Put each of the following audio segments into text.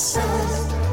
so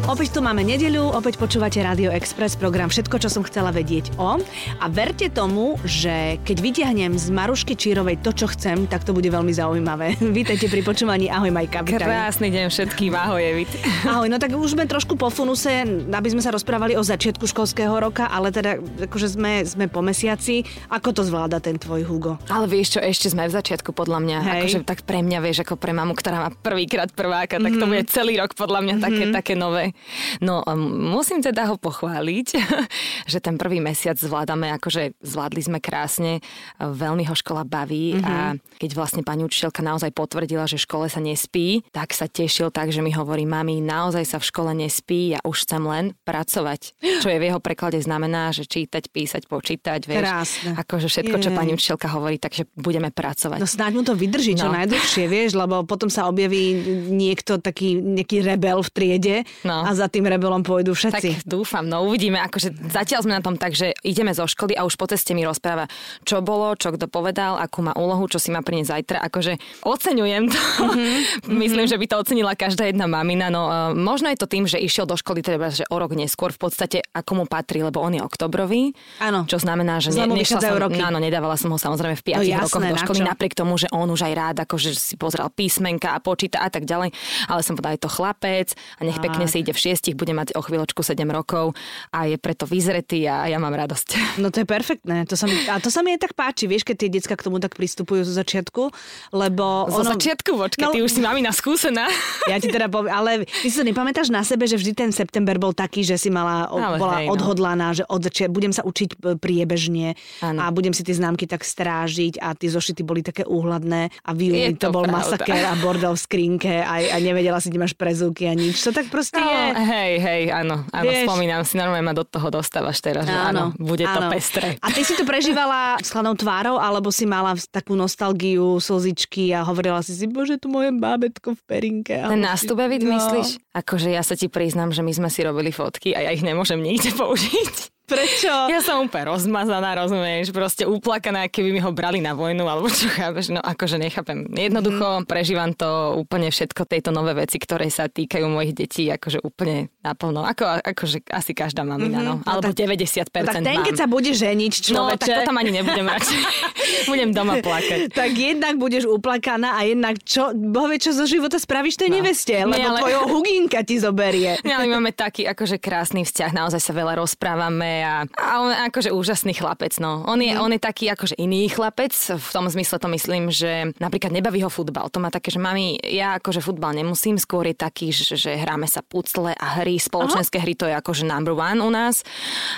Opäť tu máme nedeľu, opäť počúvate Radio Express, program Všetko, čo som chcela vedieť o. A verte tomu, že keď vytiahnem z Marušky Čírovej to, čo chcem, tak to bude veľmi zaujímavé. Vítajte pri počúvaní. Ahoj, Majka. Krásny deň všetkým, ahoj, Evit. Ahoj, no tak už sme trošku po funuse, aby sme sa rozprávali o začiatku školského roka, ale teda akože sme, sme po mesiaci. Ako to zvláda ten tvoj Hugo? Ale vieš čo, ešte sme v začiatku podľa mňa. Hej. Akože tak pre mňa, vieš, ako pre mamu, ktorá má prvýkrát prváka, tak to mhm. bude celý rok podľa mňa mm-hmm. také, také nové. No musím teda ho pochváliť, že ten prvý mesiac zvládame, akože zvládli sme krásne, veľmi ho škola baví mm-hmm. a keď vlastne pani učiteľka naozaj potvrdila, že v škole sa nespí, tak sa tešil tak, že mi hovorí, mami, naozaj sa v škole nespí, ja už chcem len pracovať. Čo je v jeho preklade znamená, že čítať, písať, počítať, vieš. Krásne. Akože všetko, čo pani učiteľka hovorí, takže budeme pracovať. No snáď mu to vydrží čo no. najdlhšie, vieš, lebo potom sa objaví niekto taký, nejaký rebel v triede no. a za tým rebelom pôjdu všetci. Tak dúfam, no uvidíme. Akože zatiaľ sme na tom tak, že ideme zo školy a už po ceste mi rozpráva, čo bolo, čo kto povedal, akú má úlohu, čo si má priniesť zajtra. Akože oceňujem to. Mm-hmm. Myslím, že by to ocenila každá jedna mamina. No uh, možno je to tým, že išiel do školy treba, že o rok neskôr v podstate ako mu patrí, lebo on je oktobrový. Áno. Čo znamená, že ne, nešla som, roky. áno, nedávala som ho samozrejme v 5 no, rokoch do školy, na napriek tomu, že on už aj rád akože si pozrel písmenka a počíta a tak ďalej. Ale som povedala, je to chlapec a nech pekne si ide v šiestich, bude mať o chvíľočku 7 rokov a je preto vyzretý a ja mám radosť. No to je perfektné. To sa mi, a to sa mi aj tak páči, vieš, keď tie decka k tomu tak pristupujú zo začiatku, lebo... Zo ono... začiatku, počkej, no, ty už si mami na skúsená. Ja ti teda poviem, ale ty si to nepamätáš na sebe, že vždy ten september bol taký, že si mala, ale bola hej, no. odhodlaná, že od začiatku budem sa učiť e, priebežne ano. a budem si tie známky tak strážiť a tie zošity boli také úhladné a v júni to, to bol pravda. masaker a bordel v skrinke a, a nevedela si, kde máš prezúky a nič. To tak proste je. Hej, hej, áno, áno, Vieš, spomínam si, normálne ma do toho dostávaš teraz, že áno, bude áno. to pestré. A ty si to prežívala s chladnou tvárou, alebo si mala takú nostalgiu, slzičky a hovorila si si, bože, tu moje bábetko v perinke. Ten nástup, no. myslíš? Akože ja sa ti priznám, že my sme si robili fotky a ja ich nemôžem nikde použiť. Prečo? Ja som úplne rozmazaná, rozumieš, proste uplakaná, keby mi ho brali na vojnu, alebo čo chápeš, no akože nechápem. Jednoducho mm. prežívam to úplne všetko, tejto nové veci, ktoré sa týkajú mojich detí, akože úplne naplno. Ako, akože asi každá mamina, mm-hmm. no. Alebo no tak, 90% no tak ten, keď sa bude ženiť, človeče. No, tak potom ani nebudem radšej. budem doma plakať. tak jednak budeš uplakaná a jednak čo, bohvie, čo zo života spravíš tej no. neveste, lebo Nie, ale... tvojho huginka ti zoberie. Nie, ale máme taký akože krásny vzťah, naozaj sa veľa rozprávame a, a on akože úžasný chlapec, no. On je, mm. on je taký akože iný chlapec, v tom zmysle to myslím, že napríklad nebaví ho futbal. To má také, že mami, ja akože futbal nemusím, skôr je taký, že, že hráme sa pucle a hry, spoločenské Aha. hry, to je akože number one u nás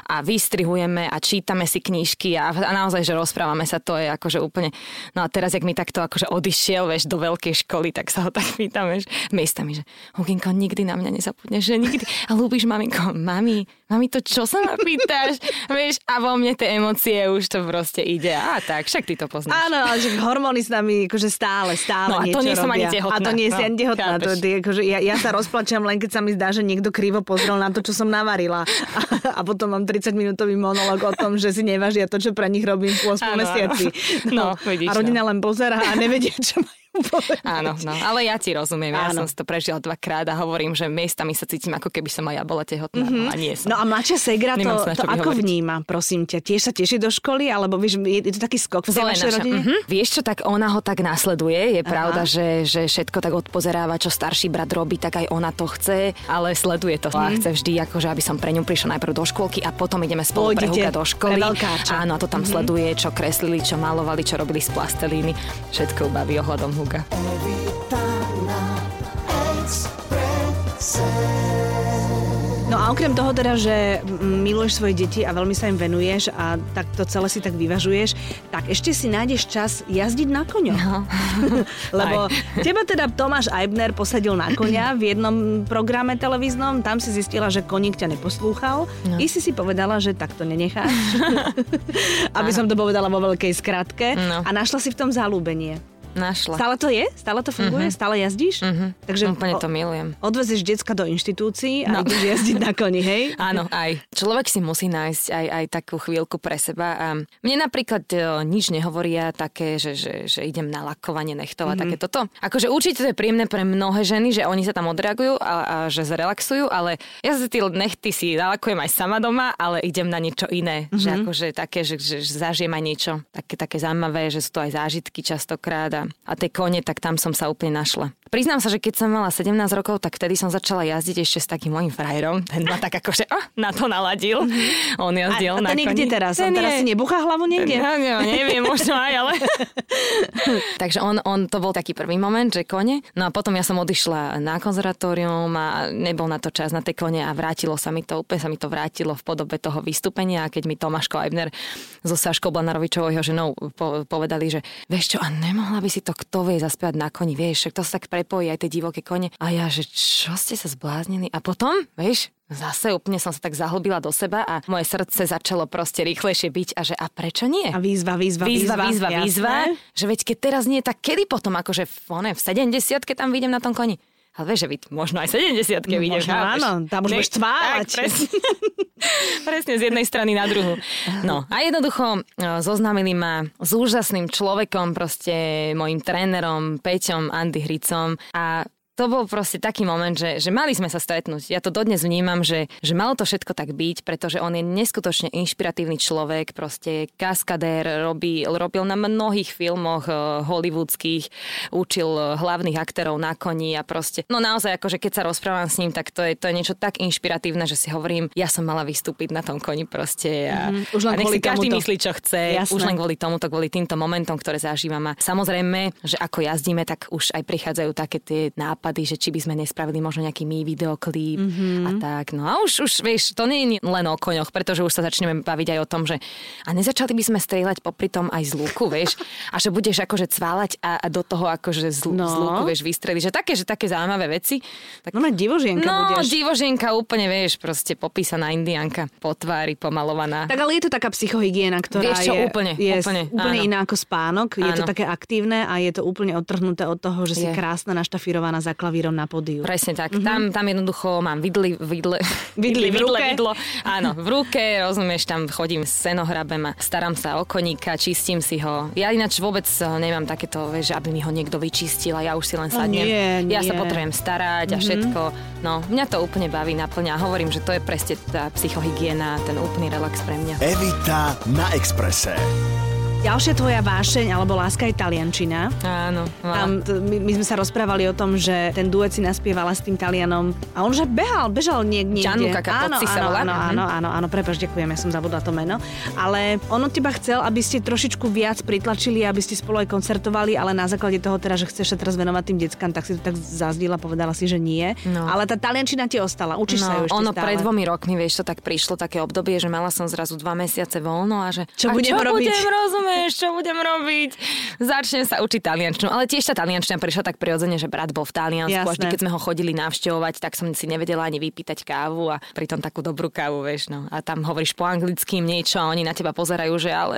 a vystrihujeme a čítame si knížky a, a naozaj, že rozprávame sa, to je akože úplne, no a teraz, jak mi takto akože odišiel, vieš, do veľkej školy, tak sa ho tak pýtam, vieš, miestami, že Huginko, nikdy na mňa nezapudneš, že nikdy, a ľúbiš maminko, mami, mami, to čo sa ma pýtaš? Vieš, a vo mne tie emócie už to proste ide. A tak, však ty to poznáš. Áno, ale že hormóny s nami akože stále, stále no, a to nie som ani tehotná. A to nie si no, ani tehotná. To, to, akože ja, ja sa rozplačam len keď sa mi zdá, že niekto krivo pozrel na to, čo som navarila. A, a potom mám 30 minútový monolog o tom, že si nevážia to, čo pre nich robím v 8 mesiaci. No, no, vidíš, a rodina no. len pozera a nevedia, čo majú Áno, no, ale ja ti rozumiem, ja Áno. som si to prežila dvakrát a hovorím, že miestami sa cítim ako keby som aj ja bola tehotná mm-hmm. no, a nie som. No a mladšia Segra to, to ako hovoriť. vníma, prosím ťa? Tiež sa teší do školy, alebo vieš, je, je to taký skok v tej vašej rodine? Mm-hmm. Vieš čo, tak ona ho tak následuje, je Aha. pravda, že, že všetko tak odpozeráva, čo starší brat robí, tak aj ona to chce, ale sleduje to mm. a mhm. chce vždy, akože aby som pre ňu prišla najprv do škôlky a potom ideme spolu Pôjdete do školy. Áno, a to tam mm-hmm. sleduje, čo kreslili, čo malovali, čo robili z plastelíny. Všetko baví ohľadom Huga. No a okrem toho teda, že miluješ svoje deti a veľmi sa im venuješ a tak to celé si tak vyvažuješ, tak ešte si nájdeš čas jazdiť na koňo. No. Lebo Aj. teba teda Tomáš Eibner posadil na koňa v jednom programe televíznom, tam si zistila, že koník ťa neposlúchal. No. I si si povedala, že tak to nenecháš. Aby som to povedala vo veľkej skratke. No. A našla si v tom zalúbenie. Našla. Stále to je? Stále to funguje? Mm-hmm. Stále jazdíš? Mm-hmm. Takže Úplne to milujem. Odvezeš decka do inštitúcií a no. ideš jazdiť na koni, hej? Áno, aj. Človek si musí nájsť aj, aj takú chvíľku pre seba. A mne napríklad e, nič nehovoria také, že, že, že idem na lakovanie nechtov a mm-hmm. také toto. Akože určite to je príjemné pre mnohé ženy, že oni sa tam odreagujú a, a že zrelaxujú, ale ja si tie nechty si nalakujem aj sama doma, ale idem na niečo iné. Mm-hmm. Že akože také, že, že, že zažijem aj niečo také, také zaujímavé, že sú to aj zážitky častokrát a, a tie kone, tak tam som sa úplne našla. Priznám sa, že keď som mala 17 rokov, tak vtedy som začala jazdiť ešte s takým mojim frajerom. Ten ma tak akože oh, na to naladil. Mm-hmm. On jazdil a, a na ten kde teraz? Ten on teraz je... si nebuchá hlavu niekde? Ten, no, neviem, možno aj, ale... Takže on, on, to bol taký prvý moment, že kone. No a potom ja som odišla na konzervatórium a nebol na to čas na tie kone a vrátilo sa mi to, úplne sa mi to vrátilo v podobe toho vystúpenia. A keď mi Tomáš Kleibner so Saškou Blanarovičovou, jeho ženou, po, povedali, že vieš čo, a nemohla by si to kto vie zaspievať na koni, vieš, to sa tak prepojí aj tie divoké kone. A ja, že čo ste sa zbláznili? A potom, vieš, Zase úplne som sa tak zahlbila do seba a moje srdce začalo proste rýchlejšie byť a že a prečo nie? A výzva, výzva, výzva. Výzva, výzva, výzva že veď keď teraz nie, tak kedy potom akože v, one, v 70 keď tam vyjdem na tom koni? Ale vieš, že vy možno aj 70 keď no. Možno áno, tam už budeš tvávať. presne. presne z jednej strany na druhú. No a jednoducho zoznámili ma s úžasným človekom, proste mojim trénerom Peťom Andy Hricom a to bol proste taký moment, že, že mali sme sa stretnúť. Ja to dodnes vnímam, že, že malo to všetko tak byť, pretože on je neskutočne inšpiratívny človek, proste kaskadér, robí, robil na mnohých filmoch uh, hollywoodských, učil uh, hlavných aktérov na koni a proste, no naozaj akože keď sa rozprávam s ním, tak to je, to je niečo tak inšpiratívne, že si hovorím, ja som mala vystúpiť na tom koni proste a, mm-hmm. Už len a nech si každý myslí, čo chce, Jasné. už len kvôli tomuto, kvôli týmto momentom, ktoré zažívam a samozrejme, že ako jazdíme, tak už aj prichádzajú také tie nápady nápady, že či by sme nespravili možno nejaký my videoklip mm-hmm. a tak. No a už, už vieš, to nie je len o koňoch, pretože už sa začneme baviť aj o tom, že a nezačali by sme strieľať popri tom aj z luku, vieš, a že budeš akože cválať a, a do toho akože z, no. z luku, vieš, vystreliť, že také, že také zaujímavé veci. Tak, no, divožienka no, budeš. divožienka úplne, vieš, proste popísaná indianka, po tvári, pomalovaná. Tak ale je to taká psychohygiena, ktorá vieš čo, je, úplne, je úplne, úplne iná ako spánok. Je áno. to také aktívne a je to úplne odtrhnuté od toho, že je. si krásna naštafírovaná za klavírom na pódiu. Presne tak. Mm-hmm. Tam, tam jednoducho mám vidli, vidle, vidli, vidli v ruke. vidlo. Áno, v ruke, rozumieš, tam chodím s senohrabem a starám sa o koníka, čistím si ho. Ja ináč vôbec eh, nemám takéto, vieš, aby mi ho niekto vyčistil a ja už si len sadnem. Oh, nie, ja nie. sa potrebujem starať a mm-hmm. všetko. No, mňa to úplne baví, naplňa. Hovorím, že to je presne tá psychohygiena, ten úplný relax pre mňa. Evita na Exprese. Ďalšia tvoja vášeň alebo láska je taliančina. Áno. Tam, t- my, my sme sa rozprávali o tom, že ten duet si naspievala s tým Talianom a on že behal, bežal niek- niekde. Gianluca Capozzi áno, sa volá. Áno, áno, áno, áno, prepáč, ďakujem, ja som zabudla to meno. Ale on od teba chcel, aby ste trošičku viac pritlačili, aby ste spolu aj koncertovali, ale na základe toho teda, že chceš sa teraz venovať tým deckám, tak si to tak zazdila, povedala si, že nie. No. Ale tá taliančina ti ostala, učíš no, sa ju ešte ono stále. pred dvomi rokmi, vieš, to tak prišlo také obdobie, že mala som zrazu dva mesiace voľno a že čo budem čo robiť? budem, rozumieš, čo budem robiť? Začnem sa učiť taliančinu. Ale tiež tá taliančina prišla tak prirodzene, že brat bol v Taliansku. A vždy, keď sme ho chodili navštevovať, tak som si nevedela ani vypýtať kávu a pritom takú dobrú kávu, vieš. No. A tam hovoríš po anglicky niečo a oni na teba pozerajú, že ale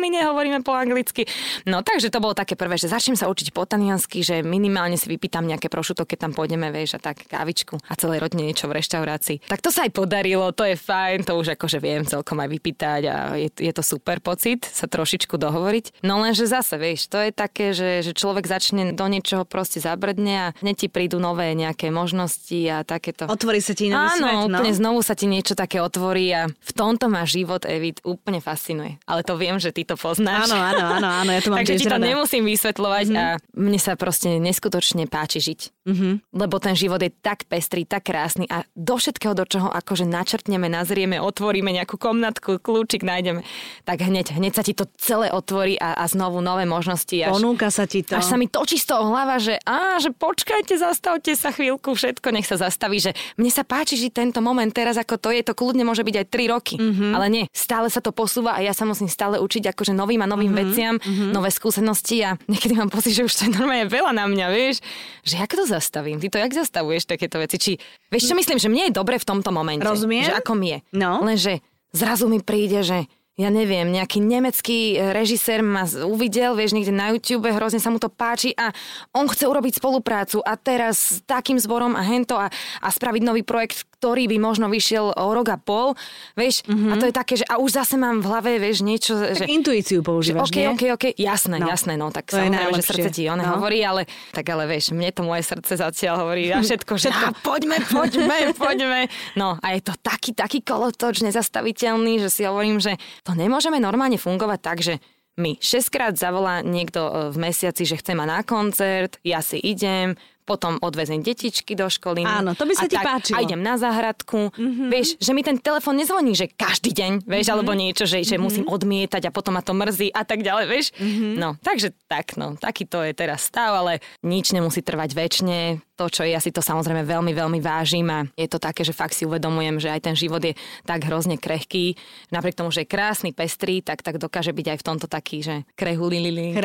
my nehovoríme po anglicky. No takže to bolo také prvé, že začnem sa učiť po taliansky, že minimálne si vypýtam nejaké prošuto, keď tam pôjdeme, vieš, a tak kávičku a celej rodine niečo v reštaurácii. Tak to sa aj podarilo, to je fajn, to už akože viem celkom aj vypýtať a je, je to super pocit sa trošičku dohovoriť. No lenže zase, vieš, to je také, že, že človek začne do niečoho proste zabrdne a hneď ti prídu nové nejaké možnosti a takéto. Otvorí sa ti nový Áno, svet, no? úplne znovu sa ti niečo také otvorí a v tomto ma život, Evit, úplne fascinuje. Ale to viem, že ty to poznáš. Áno, áno, áno, áno ja to mám Takže ti to rada. nemusím vysvetľovať mm-hmm. a mne sa proste neskutočne páči žiť. Mm-hmm. Lebo ten život je tak pestrý, tak krásny a do všetkého, do čoho akože načrtneme, nazrieme, otvoríme nejakú komnatku, kľúčik nájdeme, tak hneď, hneď sa ti to celé otvorí a, a znovu nové možnosti. Až, Ponúka sa ti to. Až sa mi točí z toho hlava, že á, že počkajte, zastavte sa chvíľku, všetko nech sa zastaví, že mne sa páči žiť tento moment teraz, ako to je, to kľudne môže byť aj 3 roky. Mm-hmm. Ale nie, stále sa to posúva a ja sa musím stále učiť akože novým a novým mm-hmm. veciam, mm-hmm. nové skúsenosti a niekedy mám pocit, že už to je normálne veľa na mňa, vieš, že jak to zastavím? Ty to jak zastavuješ takéto veci? Či, vieš čo myslím, že mne je dobre v tomto momente. Rozumiem. Že ako mi je. No. Lenže zrazu mi príde, že ja neviem, nejaký nemecký režisér ma uvidel, vieš, niekde na YouTube, hrozne sa mu to páči a on chce urobiť spoluprácu a teraz s takým zborom a hento a, a spraviť nový projekt, ktorý by možno vyšiel o rok a pol, vieš, mm-hmm. a to je také, že a už zase mám v hlave, vieš, niečo, tak že... intuíciu používaš, že, okay, nie? OK, OK, jasné, no. jasné, no, tak to samozrejme, že srdce ti ono no. hovorí, ale tak ale vieš, mne to moje srdce zatiaľ hovorí a všetko, že všetko. poďme, poďme, poďme. No a je to taký, taký kolotoč nezastaviteľný, že si hovorím, že to nemôžeme normálne fungovať tak, že mi šestkrát zavolá niekto e, v mesiaci, že chce ma na koncert, ja si idem, potom odvezem detičky do školy. Áno, to by sa ti tak, páčilo. A idem na záhradku. Mm-hmm. Vieš, že mi ten telefon nezvoní, že každý deň, vieš, mm-hmm. alebo niečo, že, že mm-hmm. musím odmietať a potom ma to mrzí a tak ďalej, vieš. Mm-hmm. No, takže tak, no, taký to je teraz stav, ale nič nemusí trvať väčšine to, čo ja si to samozrejme veľmi, veľmi vážim a je to také, že fakt si uvedomujem, že aj ten život je tak hrozne krehký. Napriek tomu, že je krásny, pestrý, tak, tak dokáže byť aj v tomto taký, že krehulililinky.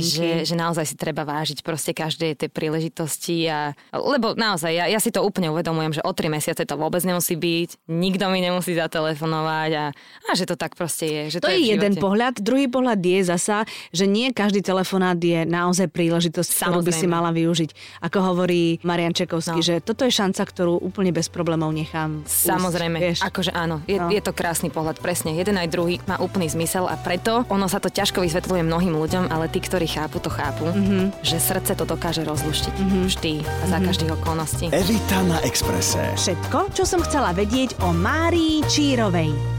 Že, že naozaj si treba vážiť proste každé tie príležitosti a, lebo naozaj, ja, ja si to úplne uvedomujem, že o tri mesiace to vôbec nemusí byť, nikto mi nemusí zatelefonovať a, a že to tak proste je. Že to, to je, je jeden pohľad. Druhý pohľad je zasa, že nie každý telefonát je naozaj príležitosť, ktorú by si mala využiť. Ako ho hovorí Marian Čekovský, no. že toto je šanca, ktorú úplne bez problémov nechám. Samozrejme, vieš. akože áno, je, no. je to krásny pohľad, presne. Jeden aj druhý má úplný zmysel a preto ono sa to ťažko vysvetľuje mnohým ľuďom, ale tí, ktorí chápu, to chápu, mm-hmm. že srdce to dokáže rozluštiť mm-hmm. vždy a za mm-hmm. každých okolností. Evita na Exprese. Všetko, čo som chcela vedieť o Márii Čírovej.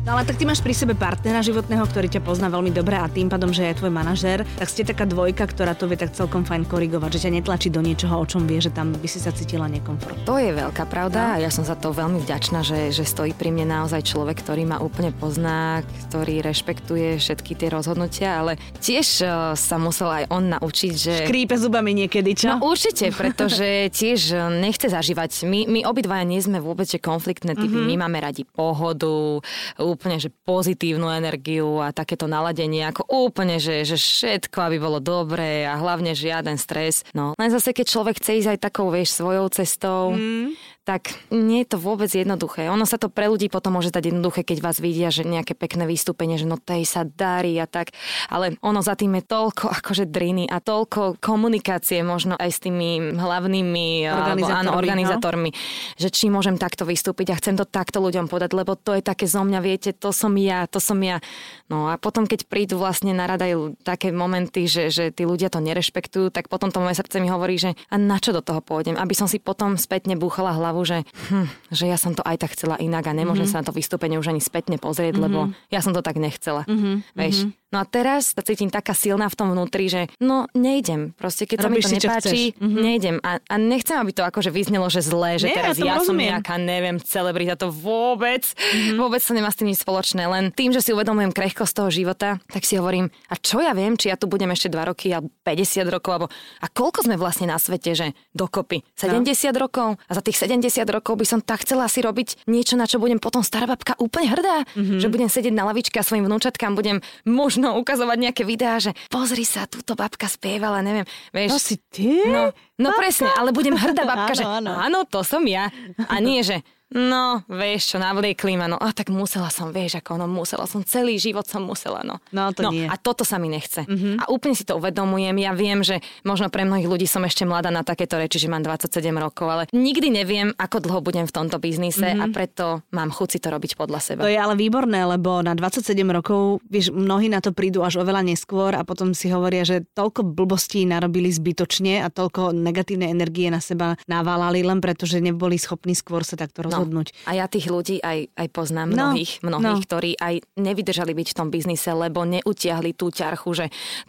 No ale tak ty máš pri sebe partnera životného, ktorý ťa pozná veľmi dobre a tým pádom, že je tvoj manažer, tak ste taká dvojka, ktorá to vie tak celkom fajn korigovať, že ťa netlačí do niečoho, o čom vie, že tam by si sa cítila nekomfortne. To je veľká pravda no. a ja som za to veľmi vďačná, že, že stojí pri mne naozaj človek, ktorý ma úplne pozná, ktorý rešpektuje všetky tie rozhodnutia, ale tiež uh, sa musel aj on naučiť, že... Škrípe zubami niekedy, čo? No určite, pretože tiež nechce zažívať. My, my obidvaja nie sme vôbec konfliktné typy, mm-hmm. my máme radi pohodu, úplne že pozitívnu energiu a takéto naladenie, ako úplne, že, že všetko, aby bolo dobré a hlavne žiaden stres. No, len zase, keď človek chce ísť aj takou, vieš, svojou cestou, mm tak nie je to vôbec jednoduché. Ono sa to pre ľudí potom môže dať jednoduché, keď vás vidia, že nejaké pekné vystúpenie, že no tej sa darí a tak, ale ono za tým je toľko akože driny a toľko komunikácie možno aj s tými hlavnými organizátormi, alebo, áno, organizátormi no? že či môžem takto vystúpiť a chcem to takto ľuďom podať, lebo to je také zo mňa, viete, to som ja, to som ja. No a potom, keď prídu vlastne naradajú také momenty, že, že tí ľudia to nerešpektujú, tak potom to moje srdce mi hovorí, že a na čo do toho pôjdem, aby som si potom spätne búchala hlavu hlavu, že, hm, že ja som to aj tak chcela inak a nemôžem mm-hmm. sa na to vystúpenie už ani spätne pozrieť, mm-hmm. lebo ja som to tak nechcela. Mm-hmm. Vieš? No a teraz sa cítim taká silná v tom vnútri, že no nejdem. Proste keď Robíš sa mi to nepáči, mm-hmm. nejdem. A, a nechcem, aby to akože vyznelo, že zlé, že Nie, teraz ja, ja som nejaká, neviem, celebrita, to vôbec, mm-hmm. vôbec sa nemá s tým nič spoločné. Len tým, že si uvedomujem krehkosť toho života, tak si hovorím, a čo ja viem, či ja tu budem ešte 2 roky alebo 50 rokov, alebo a koľko sme vlastne na svete, že dokopy? 70 no. rokov? A za tých 70 rokov by som tak chcela si robiť niečo, na čo budem potom stará babka úplne hrdá. Mm-hmm. Že budem sedieť na lavičke a svojim vnúčatkám budem možno možno ukazovať nejaké videá, že pozri sa, túto babka spievala, neviem. Vieš, to si ty? No, no presne, ale budem hrdá babka, áno, že áno. áno, to som ja. A nie, že No, vieš čo, navliekli ma, no a tak musela som, vieš, ako no, musela som, celý život som musela, no. No, to no, nie. A toto sa mi nechce. Mm-hmm. A úplne si to uvedomujem, ja viem, že možno pre mnohých ľudí som ešte mladá na takéto reči, že mám 27 rokov, ale nikdy neviem, ako dlho budem v tomto biznise mm-hmm. a preto mám chuť si to robiť podľa seba. To je ale výborné, lebo na 27 rokov, vieš, mnohí na to prídu až oveľa neskôr a potom si hovoria, že toľko blbostí narobili zbytočne a toľko negatívnej energie na seba naválali len preto, že neboli schopní skôr sa takto rozhodnúť. No rozhodnúť. A ja tých ľudí aj, aj poznám, no, mnohých, mnohých, no. ktorí aj nevydržali byť v tom biznise, lebo neutiahli tú ťarchu, že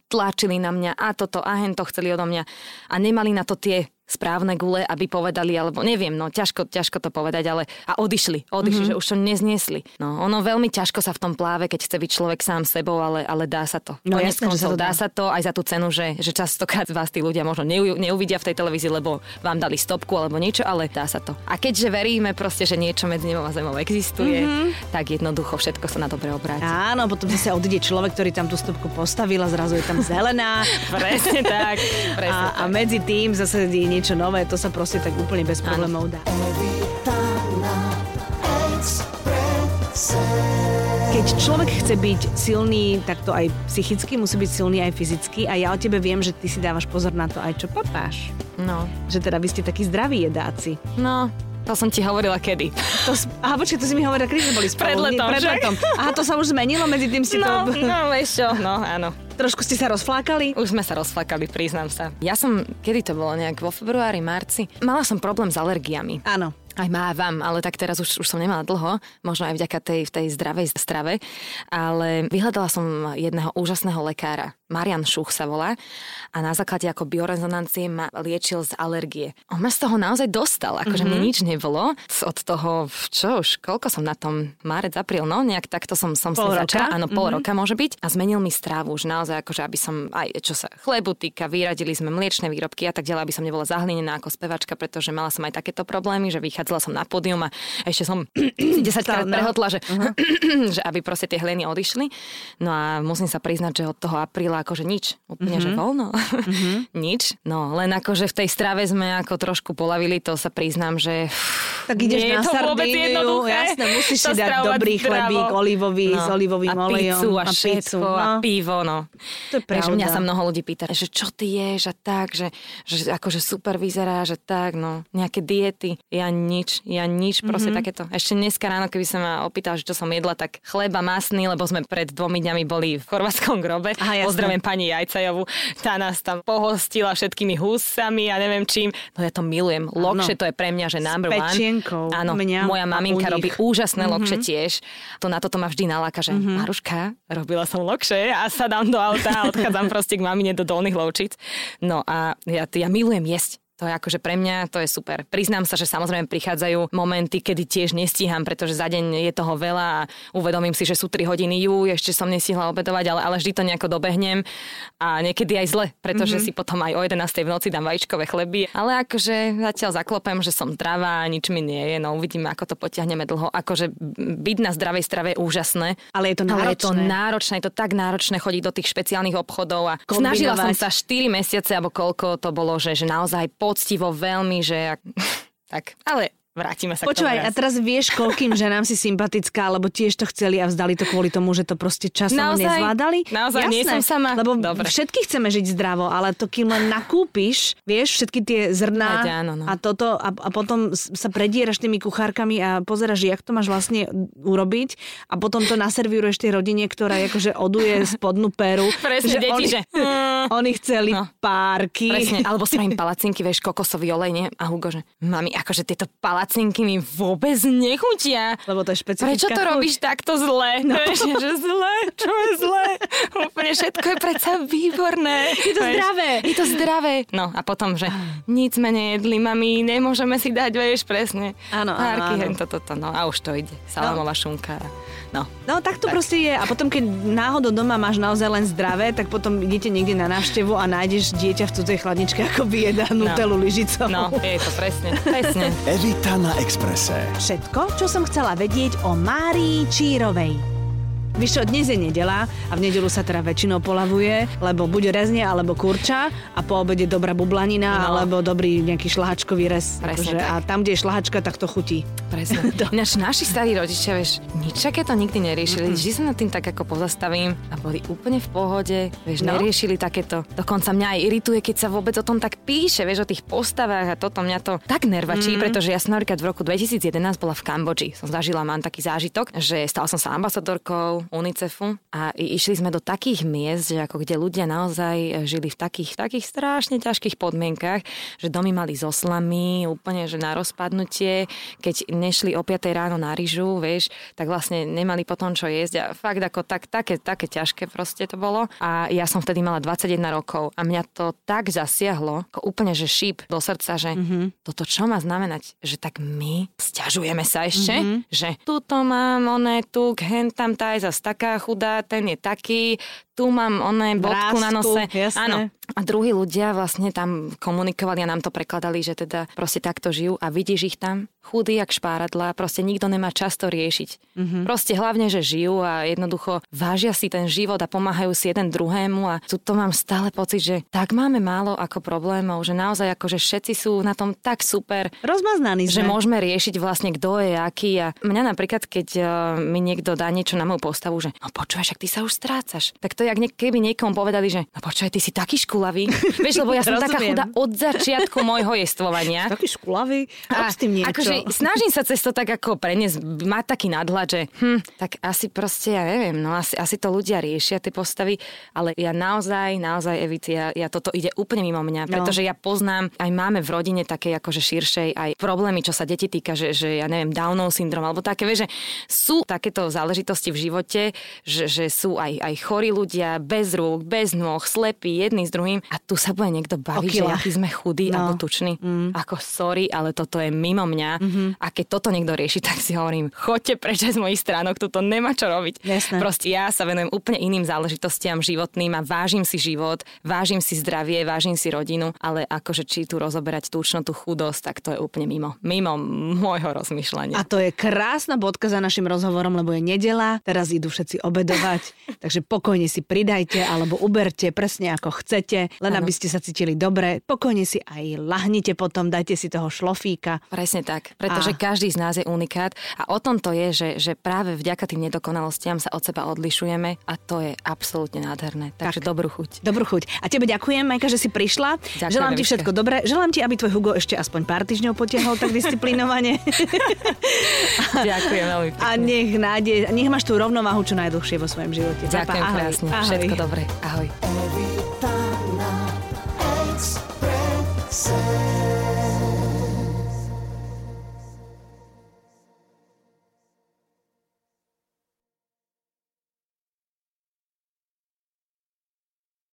tlačili na mňa a toto a hen to chceli odo mňa a nemali na to tie správne gule, aby povedali, alebo neviem, no ťažko, ťažko to povedať, ale a odišli, odišli, mm-hmm. že už to nezniesli. No, ono veľmi ťažko sa v tom pláve, keď chce byť človek sám sebou, ale, ale dá sa to. No, jasne, koncov, sa to dá. dá sa to aj za tú cenu, že, že častokrát vás tí ľudia možno neuvidia v tej televízii, lebo vám dali stopku alebo niečo, ale dá sa to. A keďže veríme proste, že niečo medzi nebom a zemou existuje, mm-hmm. tak jednoducho všetko sa na dobre obráti. Áno, potom zase odíde človek, ktorý tam tú stopku postavil a zrazu je tam zelená. presne tak. Presne a, tak. a medzi tým zase je niečo nové, to sa proste tak úplne bez problémov dá. Keď človek chce byť silný, tak to aj psychicky musí byť silný aj fyzicky a ja o tebe viem, že ty si dávaš pozor na to aj čo papáš. No. Že teda vy ste takí zdraví jedáci. No, to som ti hovorila kedy. To, aha, počkaj, to si mi hovorila, kedy sme boli spolu. Pred letom, Pred letom. Aha, to sa už zmenilo, medzi tým ste No, to... no, vieš čo, no áno. Trošku ste sa rozflákali. Už sme sa rozflakali, priznám sa. Ja som, kedy to bolo, nejak vo februári, marci, mala som problém s alergiami. Áno. Aj mávam, ale tak teraz už, už som nemala dlho, možno aj vďaka tej, tej zdravej strave, ale vyhľadala som jedného úžasného lekára, Marian Šuch sa volá, a na základe ako biorezonancie ma liečil z alergie. On ma z toho naozaj dostal, akože mm-hmm. mne nič nebolo. Od toho, čo už, koľko som na tom, marec, apríl, no nejak takto som, som Pol sa začala, áno, pol Mhm. roka môže byť. A zmenil mi strávu už naozaj, akože aby som aj čo sa chlebu týka, vyradili sme mliečne výrobky a tak ďalej, aby som nebola zahlinená ako spevačka, pretože mala som aj takéto problémy, že vychádzala som na pódium a ešte som 10 krát prehotla, že, že aby proste tie hliny odišli. No a musím sa priznať, že od toho apríla akože nič, úplne, že voľno. nič. No, len akože v tej strave sme ako trošku polavili, to sa priznám, že Tak ideš nie je na to vôbec Sardíniu, jednoduché. jasné, musíš si dať stravovať dobrý zdravo. chlebík, olivový, s olivovým a olejom. pizzu a, a všetko, pizzu, a no. pivo, no. To je Vieš, mňa pravda. sa mnoho ľudí pýta, že čo ty ješ a tak, že, že akože super vyzerá, že tak, no, nejaké diety. Ja nič, ja nič, proste Mhm. mm-hmm. takéto. Ešte dneska ráno, keby sa ma opýtal, že čo som jedla, tak chleba masný, lebo sme pred dvomi dňami boli v chorvátskom grobe. Aha. Pozdravím pani Jajcajovú, tá nás tam pohostila všetkými húsami a neviem čím. No ja to milujem. Lokše to je pre mňa, že number one. Pečenkou. Áno, Mňa moja maminka robí úžasné mm-hmm. lokše tiež. To na toto ma vždy naláka, že mm-hmm. Maruška, robila som lokše a sa dám do auta a odchádzam proste k mamine do Dolných Lovčic. No a ja, ja milujem jesť. To je akože pre mňa, to je super. Priznám sa, že samozrejme prichádzajú momenty, kedy tiež nestíham, pretože za deň je toho veľa a uvedomím si, že sú 3 hodiny, ju, ešte som nestihla obedovať, ale, ale vždy to nejako dobehnem a niekedy aj zle, pretože mm-hmm. si potom aj o 11. v noci dám vajíčkové chleby. Ale akože zatiaľ zaklopem, že som zdravá, nič mi nie je, no uvidíme, ako to potiahneme dlho. Akože byť na zdravej strave je úžasné. Ale je to Ale je to náročné. náročné, je to tak náročné chodiť do tých špeciálnych obchodov a snažila som Kombinovať. sa 4 mesiace, alebo koľko to bolo, že, že naozaj poctivo veľmi, že ak- tak, ale vrátime sa Počúvaj, k a tomu raz. teraz vieš, koľkým ženám si sympatická, lebo tiež to chceli a vzdali to kvôli tomu, že to proste časom Naozaj? nezvládali? Naozaj, nie som sama? Lebo Dobre. všetky chceme žiť zdravo, ale to kým len nakúpiš, vieš, všetky tie zrná Veď áno, no. a toto a, a potom sa predieraš tými kuchárkami a pozeráš, jak to máš vlastne urobiť a potom to naservíruješ tej rodine, ktorá akože oduje spodnú peru. Presne, deti, oni, že, mm. oni chceli No. párky. Presne, alebo spravím palacinky, vieš, kokosový olej, nie? A Hugo, že mami, akože tieto palacinky mi vôbec nechutia. Lebo to je špecifická Prečo to chuť. robíš takto zle? No. Vieš, že zle? Čo je zle? Úplne všetko je predsa výborné. Je to Vieš, zdravé. Je to zdravé. No a potom, že nic sme nejedli, mami, nemôžeme si dať, vieš, presne. Áno, áno, áno. toto, to, no a už to ide. Salamová šunka. No. No tak to proste je. A potom, keď náhodou doma máš naozaj len zdravé, tak potom idete niekde na návštevu a nájdeš dieťa v cudzej chladničke, ako vyjeda nutelu lyžicou. No, je to presne, presne. Evita na Exprese. Všetko, čo som chcela vedieť o Márii Čírovej. Čo, dnes je nedela a v nedelu sa teda väčšinou polavuje, lebo buď rezne alebo kurča a po obede dobrá bublanina No. alebo dobrý nejaký šlahačkový rez. Presne Akože, tak. a tam, kde je šlahačka, tak to chutí. Presne. Ináč naši starí rodičia, vieš, nič takéto nikdy neriešili. Vždy sa nad tým tak ako pozastavím a boli úplne v pohode, vieš, No. neriešili takéto. Dokonca mňa aj irituje, keď sa vôbec o tom tak píše, vieš, o tých postavách a toto mňa to tak nervačí, pretože ja som napríklad v roku 2011 bola v Kambodži. Som zažila, mám taký zážitok, že stala som sa ambasadorkou UNICEFu a išli sme do takých miest, že ako kde ľudia naozaj žili v takých, takých strašne ťažkých podmienkach, že domy mali so slamy, úplne, že na rozpadnutie, keď nešli o 5 ráno na ryžu, vieš, tak vlastne nemali potom čo jesť a fakt ako tak, také, také ťažké proste to bolo. A ja som vtedy mala 21 rokov a mňa to tak zasiahlo, ako úplne, že šíp do srdca, že mm-hmm. toto čo má znamenať, že tak my sťažujeme sa ešte, mm-hmm. že tuto mám, oné, tu, hen tam tá je zas taká chudá, ten je taký, tu mám oné bodku na nose. jasné. Áno. A druhí ľudia vlastne tam komunikovali a nám to prekladali, že teda proste takto žijú a vidíš ich tam, chudí jak špáradla, proste nikto nemá čas to riešiť. Mhm. Mm-hmm. Proste hlavne, že žijú a jednoducho vážia si ten život a pomáhajú si jeden druhému a tu to mám stále pocit, že tak máme málo ako problémov, že naozaj ako, že všetci sú na tom tak super, Rozmaznaní že sme. môžeme riešiť vlastne kto je aký a mňa napríklad, keď uh, mi niekto dá niečo na moju postavu, že no počúvaj, však ty sa už strácaš. Tak to je, jak nie, keby niekomu povedali, že no počúvaj, ty si taký škulavý. Vieš, lebo ja som taká chuda od začiatku môjho jestvovania. Taký škulavý. Rob s tým niečo. akože snažím sa cez to tak ako preniesť, mať taký nadhľad, že hm, tak asi proste, ja neviem, no asi, asi to ľudia riešia, tie postavy, ale ja naozaj, naozaj, Evici, ja, ja toto ide úplne mimo mňa, No. pretože ja poznám, aj máme v rodine také akože širšej aj problémy, čo sa deti týka, že, že ja neviem, Downov syndrom, alebo také, vieš, že sú takéto záležitosti v živote, že, že sú aj, aj chorí ľudia, bez rúk, bez nôh, slepí, jedný s druhým a tu sa bude niekto baviť, že aký sme chudí No. alebo tuční. Mm. Ako sorry, ale toto je mimo mňa. Mm-hmm. A keď toto niekto rieši, tak si hovorím, choďte preč z mojich stránok, toto nemá čo robiť. Jasné. Proste ja sa venujem úplne iným záležitostiam životným a vážim si život, vážim si zdravie, vážim si rodinu, ale akože či tu rozoberať túčnotú chudosť, tak to je úplne mimo. Mimo môjho rozmýšľania. A to je krásna bodka za našim rozhovorom, lebo je nedela, teraz idú všetci obedovať, takže pokojne si pridajte alebo uberte presne ako chcete, len Áno. aby ste sa cítili dobre. Pokojne si aj lahnite potom, dajte si toho šlofíka. Presne tak, pretože A- každý z nás je unikát a o tom to je, že, že práve vďaka tým nedokonalostiam sa od seba odlišujeme a to je absolútne nádherné. Takže Tak. dobrú chuť. Dobrú chuť. A tebe ďakujem, Majka, že si prišla. Ďakujem, Želám ti všetko dobré. Želám ti, aby tvoj Hugo ešte aspoň pár týždňov potiahol tak disciplinovane. Ďakujem veľmi pekne. A nech nádej, nech máš tú rovnováhu čo najdlhšie vo svojom živote. Ďakujem ahoj. krásne. Ahoj. Všetko dobre. Ahoj. Evita na Expresse.